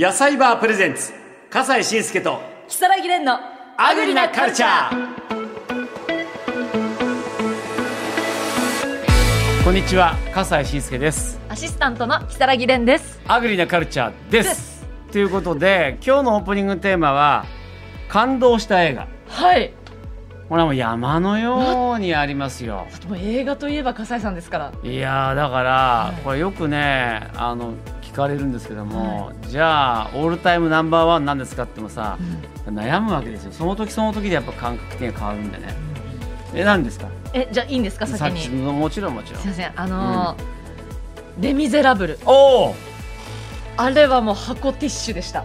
野菜バープレゼンツ笠西慎介と如月蓮のアグリなカルチャー。こんにちは笠西慎介です。アシスタントの如月蓮です。アグリなカルチャーです。ということで今日のオープニングテーマは感動した映画。はい。これはもう山のようにありますよ。映画といえば笠井さんですから。いやーだから、はい。これよくねあの聞かれるんですけども、じゃあオールタイムナンバーワンなんですかってもさ、悩むわけですよその時その時でやっぱ感覚的には変わるんでね。え何ですか？えじゃあいいんですか？先に。もちろんもちろん。すいませんあのーレ・ミゼラブル。おおあれはもう箱ティッシュでした。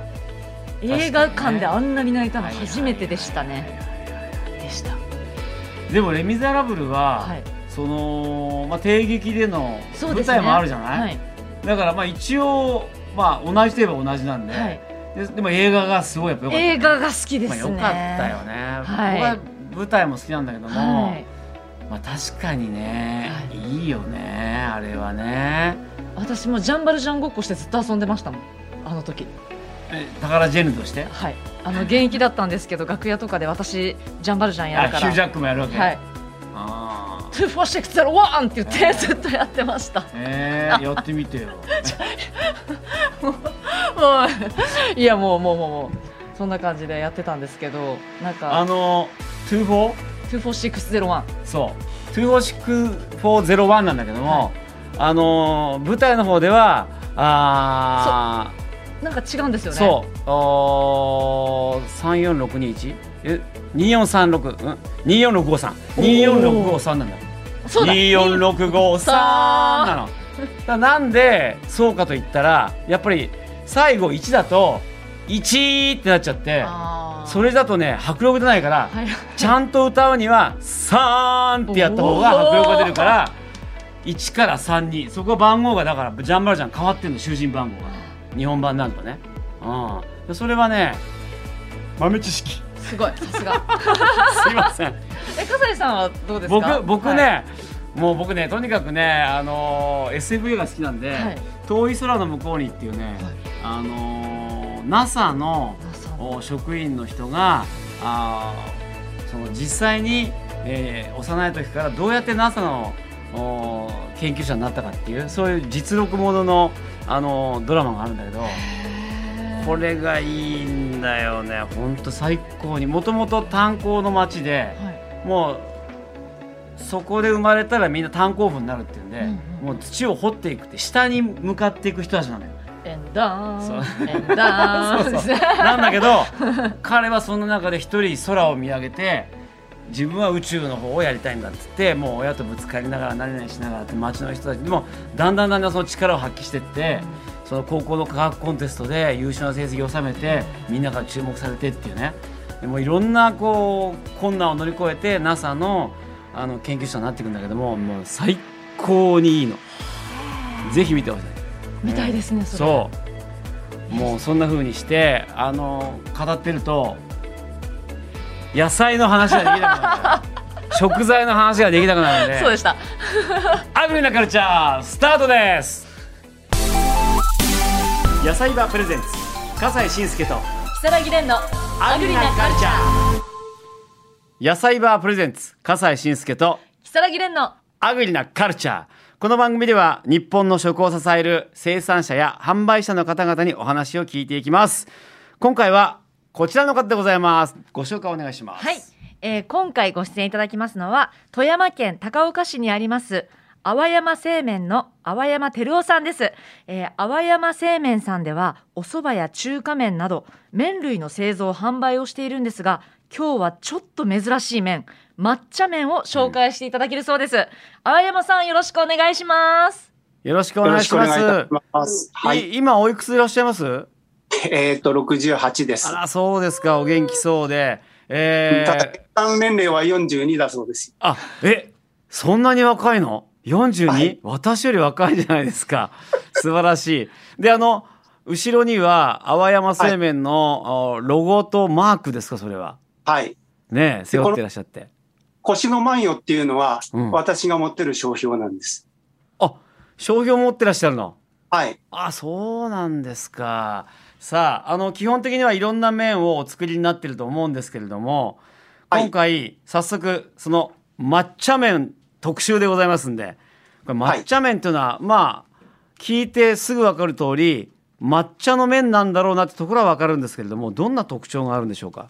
映画館であんなに泣いたのはいはいはい初めてでしたね。でした。でも「レ・ミゼラブルは」はい。その、まあ、帝劇での舞台もあるじゃない、はいだからまあ一応、まあ、同じといえば同じなんで,、はい。ででも映画がすごいやっぱ良かった、映画が好きですね。まあ、よかったよね、はい。僕は舞台も好きなんだけども、はい。まあ、確かにね、、はいいよねあれはね。私もジャンバルジャンごっこしてずっと遊んでましたもんあの時。え宝ジェヌとして？はい。あの現役だったんですけど楽屋とかで私ジャンバルジャンやるから。あヒュージャックもやるわけ、はいあー。2 4 6 0 1って言ってずっとやってました。えー、やってみてよ。もういやもうもうもうもうそんな感じでやってたんですけどなんあかの 24? 24601そう。24601なんだけども、あのー舞台の方ではあなんか違うんですよね。ーそう。おー34621え2436うん？24653 24653なんだ。そうだ。24653なの。だからなんでそうかと言ったらやっぱり最後1だと1ってなっちゃってそれだとね迫力出ないから、はい。ちゃんと歌うには3ってやった方が迫力が出るから1から3にそこ番号がだからジャンバルジャン変わってんの囚人番号が。日本版なんとね、うん、それはね豆知識すごいさすが。すいません。え笠井さんはどうですか？僕僕ね、はい。もう僕ねとにかくねあのー SF 映画好きなんで、はい。遠い空の向こうにっていうね、あのー NASA のお職員の人があーその実際に、えー幼い時からどうやって NASA のお研究者になったかっていうそういう実録ものの、あのードラマがあるんだけどこれがいいんだよね。ほんと最高に。もともと炭鉱の町ではい。もうそこで生まれたらみんな炭鉱夫になるっていうんで、うんうんもう土を掘っていくって下に向かっていく人たちなのよ。エンダーンエンダーンそうですねそう。なんだけど彼はその中で一人空を見上げて自分は宇宙の方をやりたいんだっつってもう親とぶつかりながら何々しながらって町の人たちにもだんだんだんだんその力を発揮してって、その高校の科学コンテストで優秀な成績を収めてみんなから注目されてっていうね。でもいろんなこう困難を乗り越えて NASA のあの研究者になっていくんだけどももう最高にいいの。ぜひ見てほしい。見たいですねそれ。そう。もうそんな風にしてあの語ってると野菜の話ができなくなる。食材の話ができなくなるんで。そうでした。アグリなカルチャースタートです野菜バープレゼンツ笠西慎介と如月蓮のアグリなカルチャー。野菜バープレゼンツ笠西慎介と如月蓮のアグリなカルチャー。この番組では日本の食を支える生産者や販売者の方々にお話を聞いていきます。今回はこちらの方でございます。ご紹介お願いします。はい、えー今回ご出演いただきますのは富山県高岡市にあります淡山製麺の淡山照夫さんです、えー、淡山製麺さんではお蕎麦や中華麺など麺類の製造販売をしているんですが今日はちょっと珍しい麺抹茶麺を紹介していただけるそうです、淡山さんよろしくお願いします。よろしくお願いします。しくお願いいたします。はい。い今おいくついらっしゃいます？えっ、と、68です。あ。らそうですか。お元気そうで。えただ、ー、一般年齢は42だそうです。あえそんなに若いの？42?、はい。私より若いじゃないですか。素晴らしい。であの後ろには淡山製麺の、あロゴとマークですかそれは？はい。ねえ背負ってらっしゃって。腰の万葉っていうのは、うん。私が持ってる商標なんです。あ商標持ってらっしゃるの？はい。あそうなんですか。さああの基本的にはいろんな麺をお作りになってると思うんですけれどもはい。今回早速その抹茶麺特集でございますんで。これ抹茶麺というのは、まあ聞いてすぐ分かる通り抹茶の麺なんだろうなってところは分かるんですけれどもどんな特徴があるんでしょうか？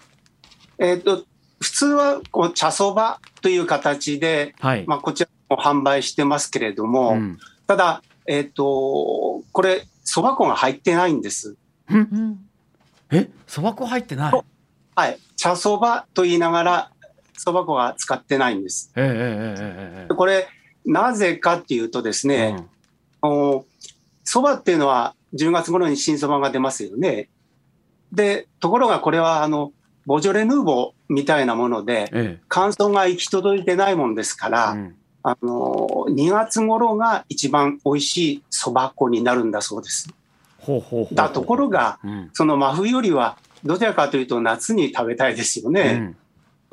えっ、と、普通はこう茶そばという形で、はい、まあ、こちらも販売してますけれども、うん。ただ、えっ、と、これ、そば粉が入ってないんです。うん。え？そば粉入ってない？はい。茶そばと言いながら、蕎麦粉は使ってないんです。えー、これ、なぜかっていうとですね、そ、ば、っていうのは10月頃に新そばが出ますよね。で、ところがこれは、あの、ボジョレ・ヌーボーみたいなもので、ええ、乾燥が行き届いてないもんですから、うん、あの2月頃が一番美味しいそば粉になるんだそうです。ほうほうほうだところが、うん、その真冬よりはどちらかというと夏に食べたいですよね。うん、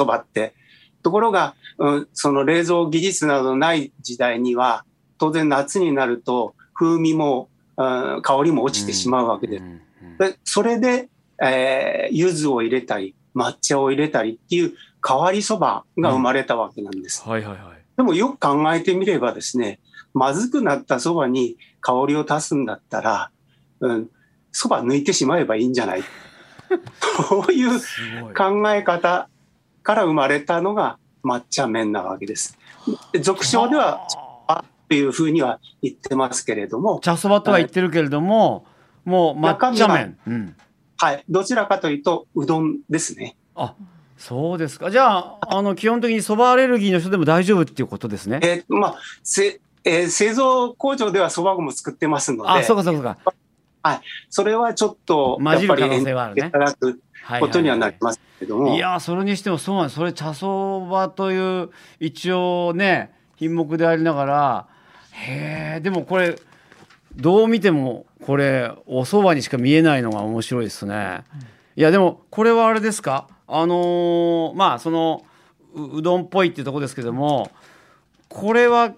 そばって。ところが、うん、その冷蔵技術などない時代には、当然夏になると風味も、うん香りも落ちてしまうわけです。うんうんでそれで、えー、柚子を入れたり、抹茶を入れたりっていう変わりそばが生まれたわけなんです。はいはいはいでもよく考えてみればですね、まずくなったそばに香りを足すんだったら、うん、そば抜いてしまえばいいんじゃない？そういう考え方から生まれたのが抹茶麺なわけです。で俗称では、というふうには言ってますけれども、茶そばとは言ってるけれども、もう抹茶麺、うん、はい、どちらかというと、うどんですね。あそうですか。じゃああの基本的にそばアレルギーの人でも大丈夫っていうことですね。えーまあ、せえー製造工場ではそば粉も作ってますので、あそうかそうかそうか。それはちょっと、混じる可能性はあるね。いただくはいことにはなりますけれども、いやそれにしてもそうなんです。それ茶そばという一応ね品目でありながらへえでもこれどう見てもこれお蕎麦にしか見えないのが面白いですね、いやでもこれはあれですか？あのーまあそのううどんっぽいっていうところですけどもこれは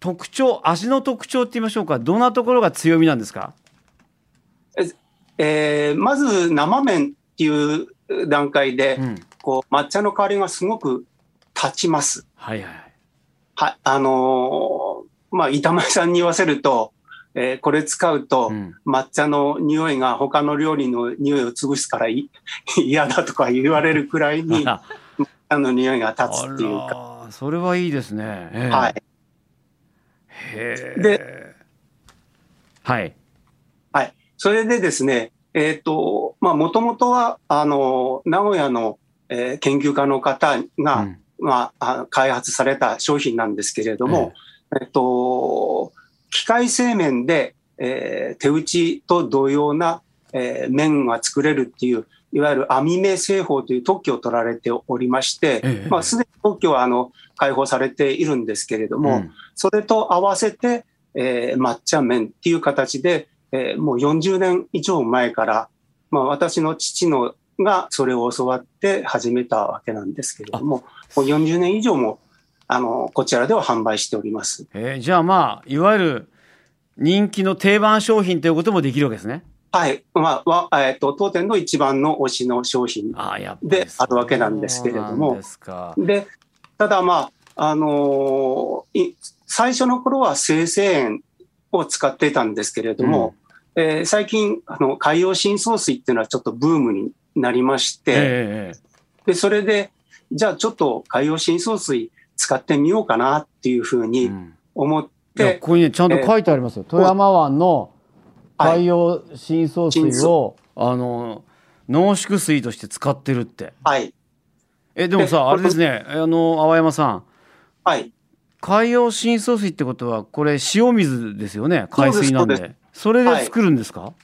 特徴味の特徴って言いましょうか。どんなところが強みなんですか？えーまず生麺っていう段階で、うんこう抹茶の香りがすごく立ちます。はいはいはい、あのーまあ、板前さんに言わせると、えーこれ使うと、うん抹茶の匂いが他の料理の匂いを潰すからい 嫌だとか言われるくらいに、ああの匂いが立つっていうか。らそれはいいですね、ええはい。へえではいはい。それでですね、えっ、と、まあ、もともとは、あの、名古屋の、えー研究家の方が、うん。まああ、開発された商品なんですけれども、えっと、機械製麺で、えー手打ちと同様な、えー麺が作れるっていう、いわゆる網目製法という特許を取られておりまして、ええ。まあ、すでに特許はあの開放されているんですけれども、うん。それと合わせて、えー抹茶麺っていう形で、えーもう40年以上前から、まあ、私の父のがそれを教わって始めたわけなんですけれども、もう40年以上もあのこちらでは販売しております。えーじゃあまあいわゆる人気の定番商品ということもできるわけですね。はい。まあ、わえっ、と、当店の一番の推しの商品であるわけなんですけれどもですかで、ただまあ、あのーい最初の頃は生成塩を使っていたんですけれども、えー最近、あの、海洋深層水っていうのはちょっとブームになりまして、ええで、それで、じゃあちょっと海洋深層水使ってみようかなっていうふうええにうん。思っいやて、ここにねちゃんと書いてありますよ、富山湾のはい。海洋深層水深を、あの濃縮水として使ってるって。はい、えでもさえあれですね。あの青山さん。はい、海洋深層水ってことはこれ塩水ですよね。海水なんでそれで作るんですか、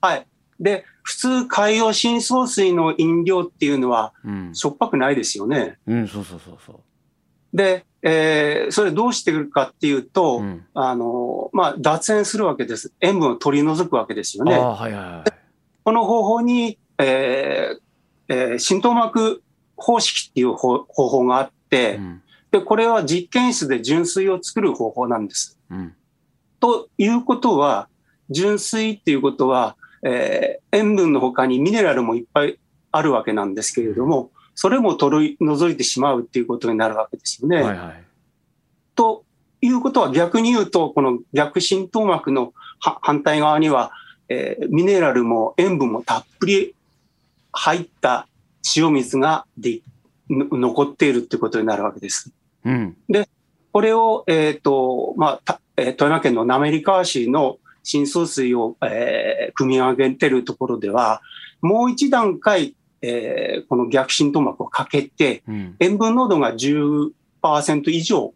はい。で、普通海洋深層水の飲料っていうのはうん、しょっぱくないですよね。うん、そうそうそうそうで、えーそれどうしてるかっていうと、うんあの、まあ、脱塩するわけです。塩分を取り除くわけですよね。ああはいはいはいこの方法に、えーえー浸透膜方式っていう方方法があって、うんで、これは実験室で純水を作る方法なんです。うんということは、純水っていうことは、えー塩分の他にミネラルもいっぱいあるわけなんですけれども、それも取り除いてしまうっていうことになるわけですよね。はいはい。ということは逆に言うと、この逆浸透膜のは反対側には、えーミネラルも塩分もたっぷり入った塩水がでの残っているってことになるわけです。うん。これを、えっ、と、まあ、たえー富山県の滑川市の深層水を、えー組み上げてるところでは、もう一段階、えーこの逆浸透膜をかけて、うん。塩分濃度が10%以上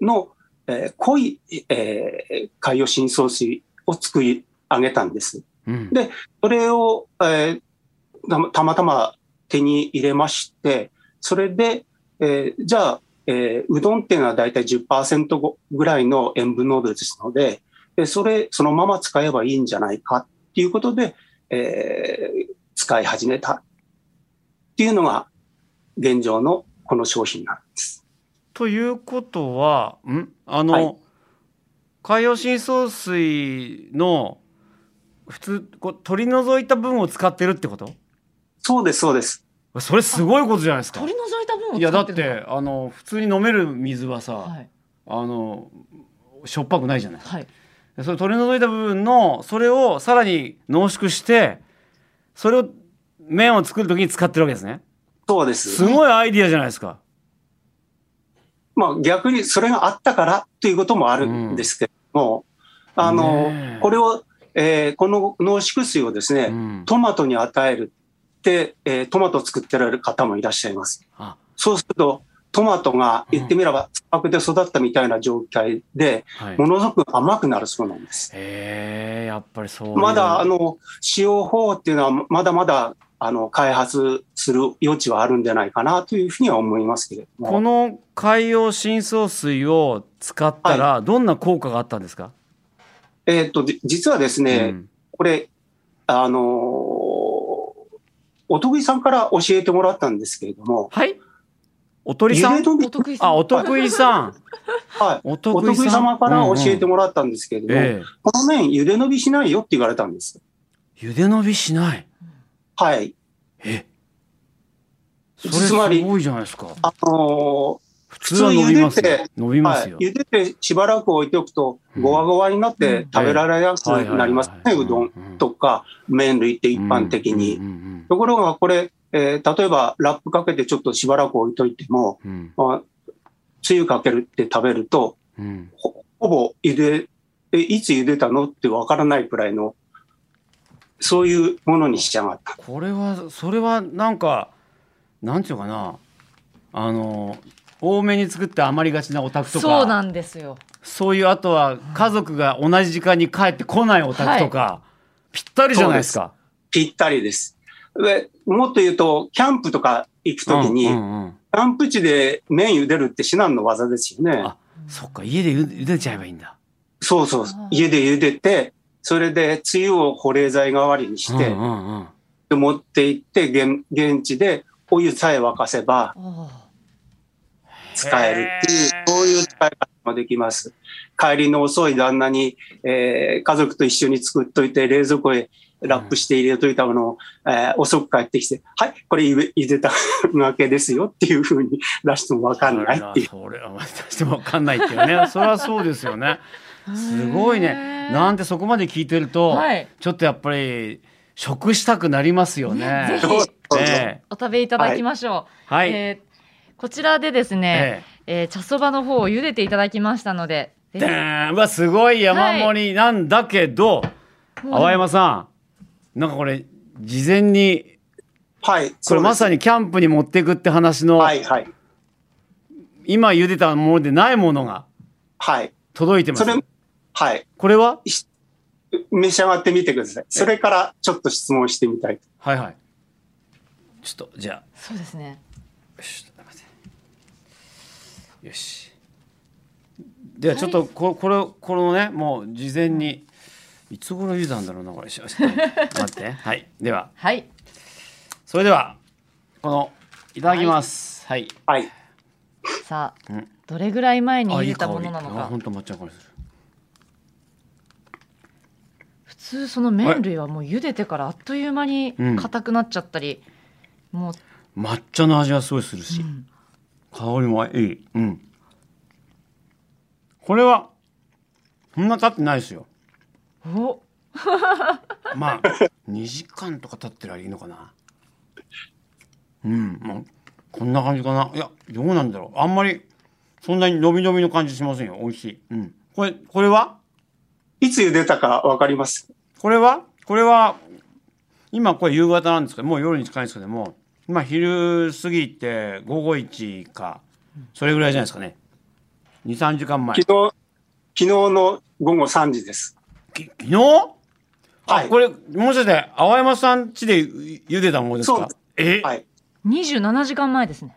の、えー濃い、えー海洋深層水を作り上げたんです。うん。でそれを、えーたまたま手に入れまして、それで、えーじゃあ、えーうどんっていうのはだいたい10%ぐらいの塩分濃度ですので、でそれ、そのまま使えばいいんじゃないかっていうことで、えー使い始めたっていうのが現状のこの商品なんです。ということは、ん？あの、はい。海洋深層水の普通こう取り除いた分を使ってるってこと？そうです、そうです。それすごいことじゃないですか。取り除いた分をいやだっ使ってるの？てあの普通に飲める水はさ、はい。あのしょっぱくないじゃない。はいそれ取り除いた部分のそれをさらに濃縮してそれを麺を作る時に使ってるわけですね。そうです。すごいアイディアじゃないですか。まあ逆にそれがあったからということもあるんですけども、あの、ねえ。これを、えーこの濃縮水をですね、うん。トマトに与えるって、えートマトを作ってられる方もいらっしゃいます。あ。そうすると、トマトが言ってみれば砂漠で育ったみたいな状態で、はい。ものすごく甘くなるそうなんです。へえやっぱりそうまだ、あの、使用法っていうのはまだまだ、あの、開発する余地はあるんじゃないかなというふうには思いますけれども。この海洋深層水を使ったらどんな効果があったんですか、えーっと、じ実はですね、うん。これ、あのーお得意さんから教えてもらったんですけれども、はいおとりさん？お得意さん。あお得意さん。はい、おお得得意さん？意様から教えてももらったんですけれども、ええ。この麺、茹で伸びしないよって言われたんです。茹で伸びしない？はい。え？それつまりすごいじゃないですか。あの普通は伸びますよ。伸びますよ、、茹でてしばらく置いておくと、うん。ごわごわになって食べられやすくなりますね、うどんとか麺類って一般的に。ところがこれ、えー例えばラップかけてちょっとしばらく置いといても、うん。まあ、つゆかけるって食べると、うん。うんほほぼ茹で、え、いつ茹でたのってわからないくらいの、そういうものにしちゃった。これはそれはなんかなんていうのかな。あの多めに作って余りがちなお宅とかそうなんですよそういうあとは家族が同じ時間に帰ってこないお宅とか、ぴったりじゃないですか。ぴったりです。でもっと言うと、キャンプとか行くときに、うんうんうんキャンプ地で麺茹でるって至難の技ですよね。あそっか家でゆ茹でちゃえばいいんだ。そうそう。家で茹でて、それでつゆを保冷剤代わりにして、うんうんうんで持って行って現、現地でお湯さえ沸かせばあ使えるっていうそういう使い方もできます。帰りの遅い旦那に、えー家族と一緒に作っといて、冷蔵庫へラップして入れといたものを、えー遅く帰ってきて、はい、これ茹で茹でたわけですよっていうふうに出してもわかんないっていう。それはまあ出してもわかんないっていうね。それはそうですよね。ーすごいね。なんてそこまで聞いてると、はい。ちょっとやっぱり食したくなりますよね。ぜひそうそうそう。え。お食べいただきましょう、えはい、えーこちらでですね、ええー茶そばの方を茹でていただきましたのででーんうわすごい山盛りなんだけど、ひ淡山さんなんかこれ事前にはい。これまさに。にキャンプに持っていくって話の、はい、はい。今茹でたものでないものがはい。届いてますそれ、はい。これは？召し上がってみてください。それからちょっと質問してみたい。はいはいちょっとじゃあそうですねよし。ではちょっとここれこのねもう事前にいつ頃茹でたんだろうなこれ。ちょっと待って。はい。では。はい。それではこのいただきます。はい、はい。さあ、うん。どれぐらい前にあいい香り茹でたものなのか。あ本当抹茶の香りする。普通その麺類はもう茹でてからあっという間にうん。硬くなっちゃったり、もう、抹茶の味はすごいするし、うん香りもいい。うん。これは、そんな経ってないですよ。お まあ、2時間とか経ってりゃいいのかな。うん、まあ、こんな感じかな。いや、どうなんだろう。あんまり、そんなに伸び伸びの感じしませんよ。美味しい。うん。これ、これは？いつ茹でたかわかりますこれは？これは、今これ夕方なんですけど、もう夜に近いんですけども、今昼過ぎて午後1か、それぐらいじゃないですかね。2、3時間前。昨日、昨日の午後3時です。き昨日？あ、はいこれ、もしかして、青山さん家で茹でたものですか？そうですえ、はい。27時間前ですね。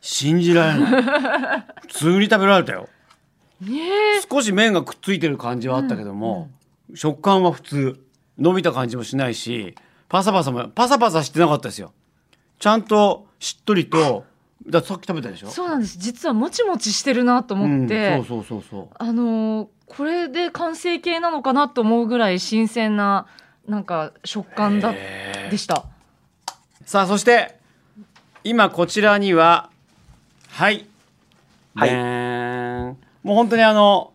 信じられない。普通に食べられたよ。ねえ。少し麺がくっついてる感じはあったけども、食感は普通。伸びた感じもしないし、パサパサも、パサパサしてなかったですよ。ちゃんとしっとりと、ださっき食べたでしょ？そうなんです。実はもちもちしてるなと思って、うん、そうそうそうそう。あのーこれで完成形なのかなと思うぐらい新鮮ななんか食感だでした。さあそして今こちらにははい、はいもう本当にあの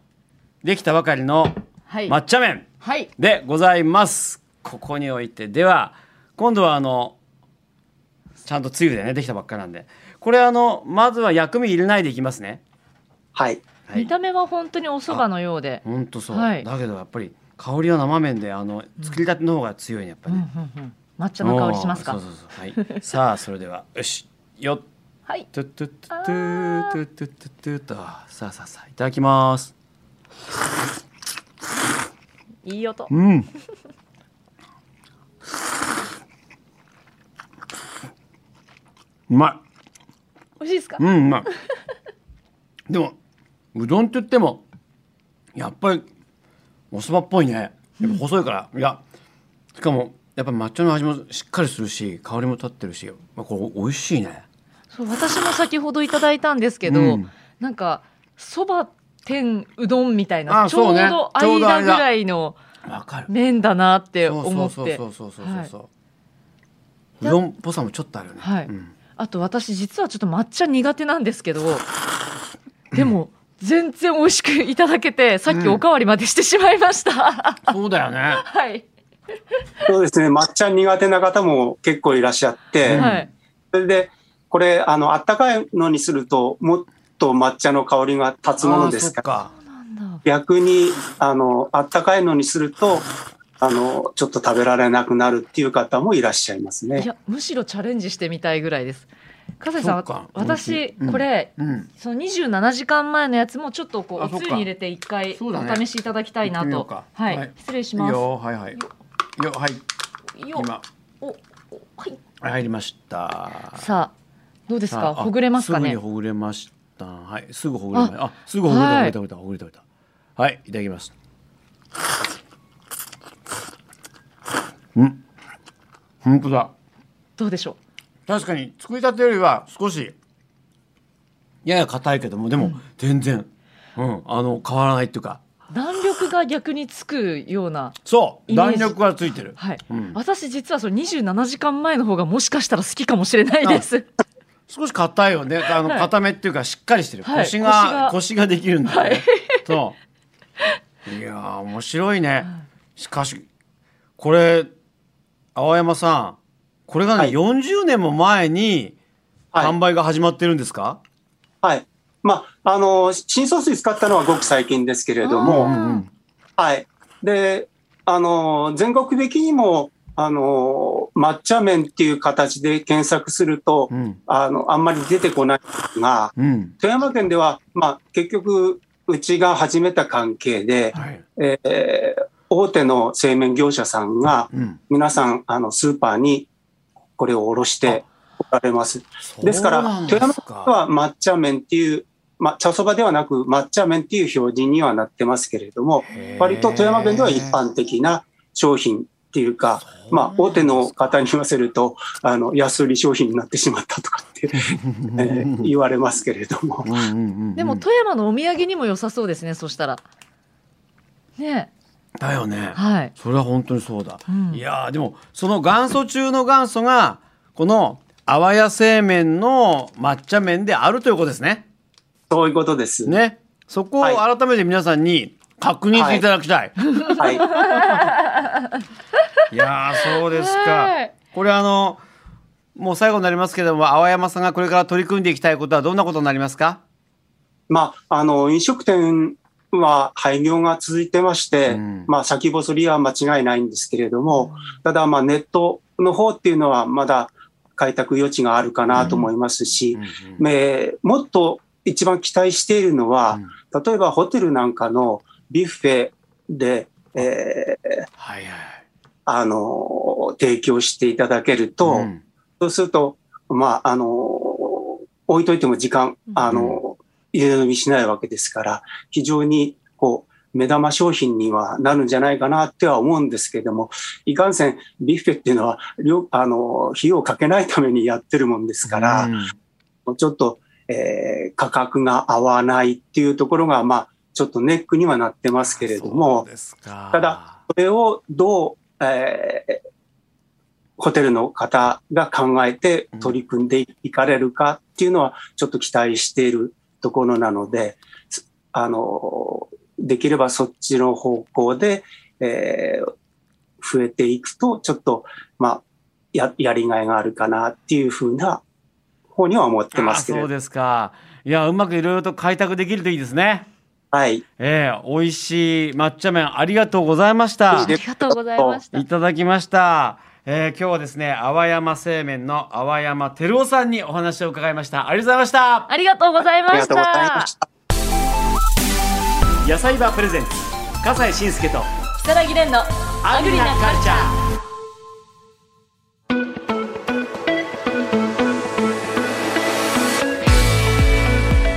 できたばかりのはい。抹茶麺はい。でございますここにおいてでは今度はあのちゃんとつゆでねできたばっかなんで。これあのまずは薬味入れないでいきますね。はい、はい、見た目は本当にお蕎麦のようで。本当そう、はい、だけどやっぱり香りは生麺であの作りたての方が強いねやっぱり、ねうんうんうん、抹茶の香りしますか？そうそうそう、はい、さあそれではよし。よはい。トゥトゥトゥトゥトゥトゥトゥトとさあさあさあいただきますいい音うんうま美味しいですか？い。うんうまい。でもうどんって言ってもやっぱりお蕎麦っぽいね。やっぱ細いから、いやしかもやっぱ抹茶の味もしっかりするし香りも立ってるし、まあ、これ美味しいね。そう私も先ほどいただいたんですけど、うん。なんか蕎麦天うどんみたいなちょうどちょうど間。間ぐらいの麺だなってそう思って。そうそうそうそうそうはいそう。うどんっぽさもちょっとあるよね。はい。うんあと私実はちょっと抹茶苦手なんですけどでも全然美味しくいただけてさっきおかわりまでしてしまいました、そうだよね。はい、そうですね。抹茶苦手な方も結構いらっしゃって、はい。それで、これ、あの、あったかいのにすると、もっと抹茶の香りが立つものですから、逆に、あの、あったかいのにすると、あの、ちょっと食べられなくなるっていう方もいらっしゃいますね。いやむしろチャレンジしてみたいぐらいです。笠井さん私うん。これ、うん。その27時間前のやつもちょっとこうおつゆに入れて一回お試しいただきたいなと、はい、はい。失礼します。はいはい。よ。はい。よ。今。おおはい。入りました。さあどうですか？ほぐれますかね？すぐにほぐれました。はい。すぐほぐれました。あすぐほぐれた。ほはい。ぐれたほぐれたほぐれたほぐれた。はい。いただきますうん。本当だ。どうでしょ確かに作りたてよりは少しやや硬いけどもでも全然、うん、あの変わらないっていうか。う弾力が逆につくようなそう。弾力がついてる、はい、うん。私実はその27時間前の方がもしかしたら好きかもしれないです。少し硬いよね。あのはい。硬めっていうかしっかりしてる、はい。腰が腰が。できるんだよね、はい。そう。いやー面白いね、しかしこれ青山さんこれがね、はい。40年も前にはい。販売が始まってるんですか、はい。まあ、あの、新総水使ったのはごく最近ですけれどうも、ん。はい。で、あの、全国的にも、あの、抹茶麺っていう形で検索すると、うん。あの、あんまり出てこないんですが、うん。富山県では、まあ、結局、うちが始めた関係で、はい。えー大手の製麺業者さんが、うん、皆さん、あの、スーパーにこれを卸しておられます。ですか。ら、富山は抹茶麺っていう、まあ、茶そばではなく抹茶麺っていう表示にはなってますけれども、割と富山県では一般的な商品っていうか、まあ、大手の方に言わせると、あの、安売り商品になってしまったとかって、えー言われますけれども。でも富山のお土産にも良さそうですねそしたら。ねだよね。はい。それは本当にそうだ。うんいやーでもその元祖中の元祖がこの淡谷製麺の抹茶麺であるということですね。そういうことです。ね。そこをはい改めて皆さんに確認していただきたい。はい。い、やーそうですかはい。これあのもう最後になりますけれども青山さんがこれから取り組んでいきたいことはどんなことになりますか？まあ、あの、飲食店は廃業が続いてまして、うん。まあ、先細りは間違いないんですけれども、ただ、まあ、ネットの方っていうのはまだ開拓余地があるかなと思いますし、えーもっと一番期待しているのは、例えばホテルなんかのビュッフェで、えーはいはい。あの、提供していただけると、うん。そうすると、まあ、あの、置いといても時間、あの、入れ飲みしないわけですから、非常に、こう、目玉商品にはなるんじゃないかなっては思うんですけれども、いかんせん、ビュッフェっていうのは、料あの、費用をかけないためにやってるもんですから、うん。ちょっと、えー価格が合わないっていうところが、まあ、ちょっとネックにはなってますけれどもただそれをどう、えーホテルの方が考えて取り組んでいかれるかっていうのはちょっと期待しているところなので、すあの、できればそっちの方向で、えー増えていくと、ちょっと、まあ、や、やりがいがあるかなっていうふうな方には思ってますけれど。あそうですか。いやうまくいろいろと開拓できるといいですね。はい。ええ美味しい抹茶麺ありがとうございましたあ。りがとうございましたい。ただきました。えー今日はですね、淡山製麺の淡山照夫さんにお話を伺いました。ありがとうございました。ありがとうございましたし。た。野菜バープレゼンツ、笠西慎介と木更木蓮のアグリなカルチャ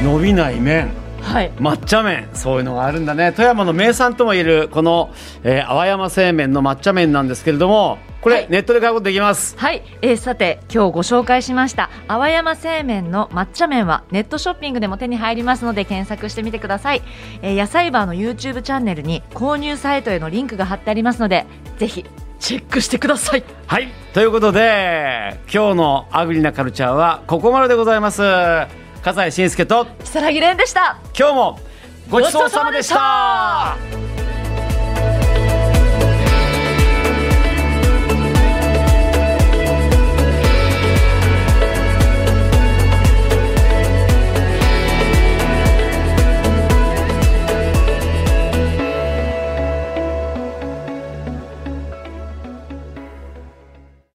ー。伸びない麺。はい。抹茶麺そういうのがあるんだね。富山の名産ともいえるこの、えー、淡山製麺の抹茶麺なんですけれどもこれ、はい。ネットで買うことできます。はい、えーさて今日ご紹介しました淡山製麺の抹茶麺はネットショッピングでも手に入りますので検索してみてください、えー野菜バーの YouTube チャンネルに購入サイトへのリンクが貼ってありますのでぜひチェックしてください。はい。ということで今日のアグリなカルチャーはここまででございます笠西慎介と如月蓮でした。今日もごちそうさまでした